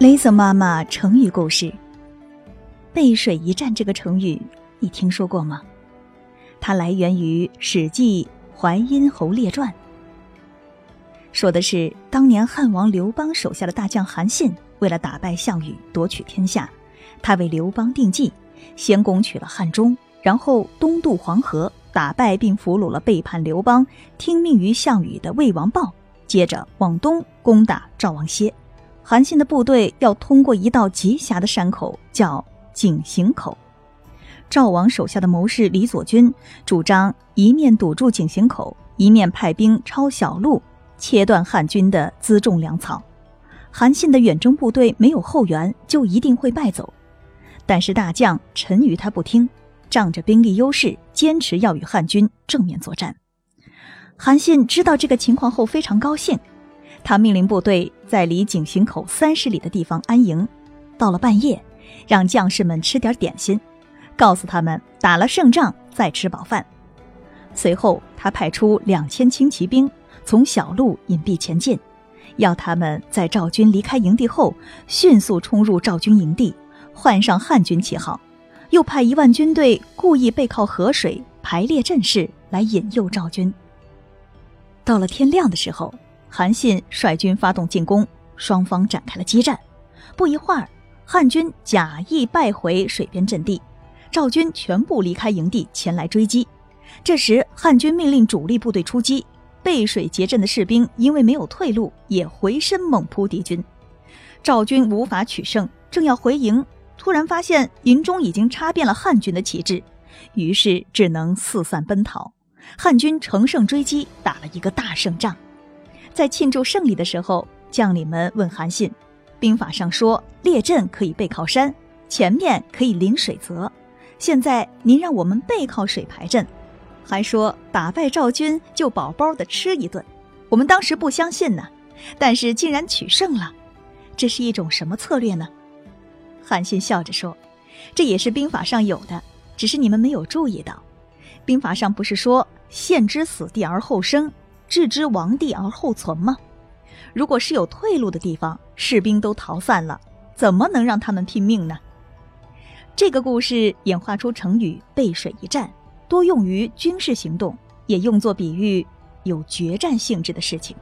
雷森妈妈成语故事“背水一战”这个成语，你听说过吗？它来源于《史记·淮阴侯列传》，说的是当年汉王刘邦手下的大将韩信，为了打败项羽、夺取天下，他为刘邦定计，先攻取了汉中，然后东渡黄河，打败并俘虏了背叛刘邦、听命于项羽的魏王豹，接着往东攻打赵王歇。韩信的部队要通过一道极狭的山口，叫井陉口。赵王手下的谋士李左军主张一面堵住井陉口，一面派兵抄小路，切断汉军的辎重粮草。韩信的远征部队没有后援，就一定会败走。但是大将陈馀他不听，仗着兵力优势，坚持要与汉军正面作战。韩信知道这个情况后，非常高兴。他命令部队在离井陉口三十里的地方安营，到了半夜，让将士们吃点点心，告诉他们打了胜仗再吃饱饭。随后，他派出两千轻骑兵从小路隐蔽前进，要他们在赵军离开营地后迅速冲入赵军营地，换上汉军旗号，又派一万军队故意背靠河水排列阵势来引诱赵军。到了天亮的时候。韩信率军发动进攻，双方展开了激战。不一会儿，汉军假意败回水边阵地，赵军全部离开营地前来追击。这时，汉军命令主力部队出击，背水结阵的士兵因为没有退路，也回身猛扑敌军。赵军无法取胜，正要回营，突然发现营中已经插遍了汉军的旗帜，于是只能四散奔逃。汉军乘胜追击，打了一个大胜仗。在庆祝胜利的时候，将领们问韩信：“兵法上说列阵可以背靠山，前面可以临水泽。现在您让我们背靠水排阵，还说打败赵军就饱饱的吃一顿。我们当时不相信呢，但是竟然取胜了，这是一种什么策略呢？”韩信笑着说：“这也是兵法上有的，只是你们没有注意到。兵法上不是说陷之死地而后生？”置之亡地而后存吗？如果是有退路的地方，士兵都逃散了，怎么能让他们拼命呢？这个故事演化出成语“背水一战”，多用于军事行动，也用作比喻有决战性质的事情。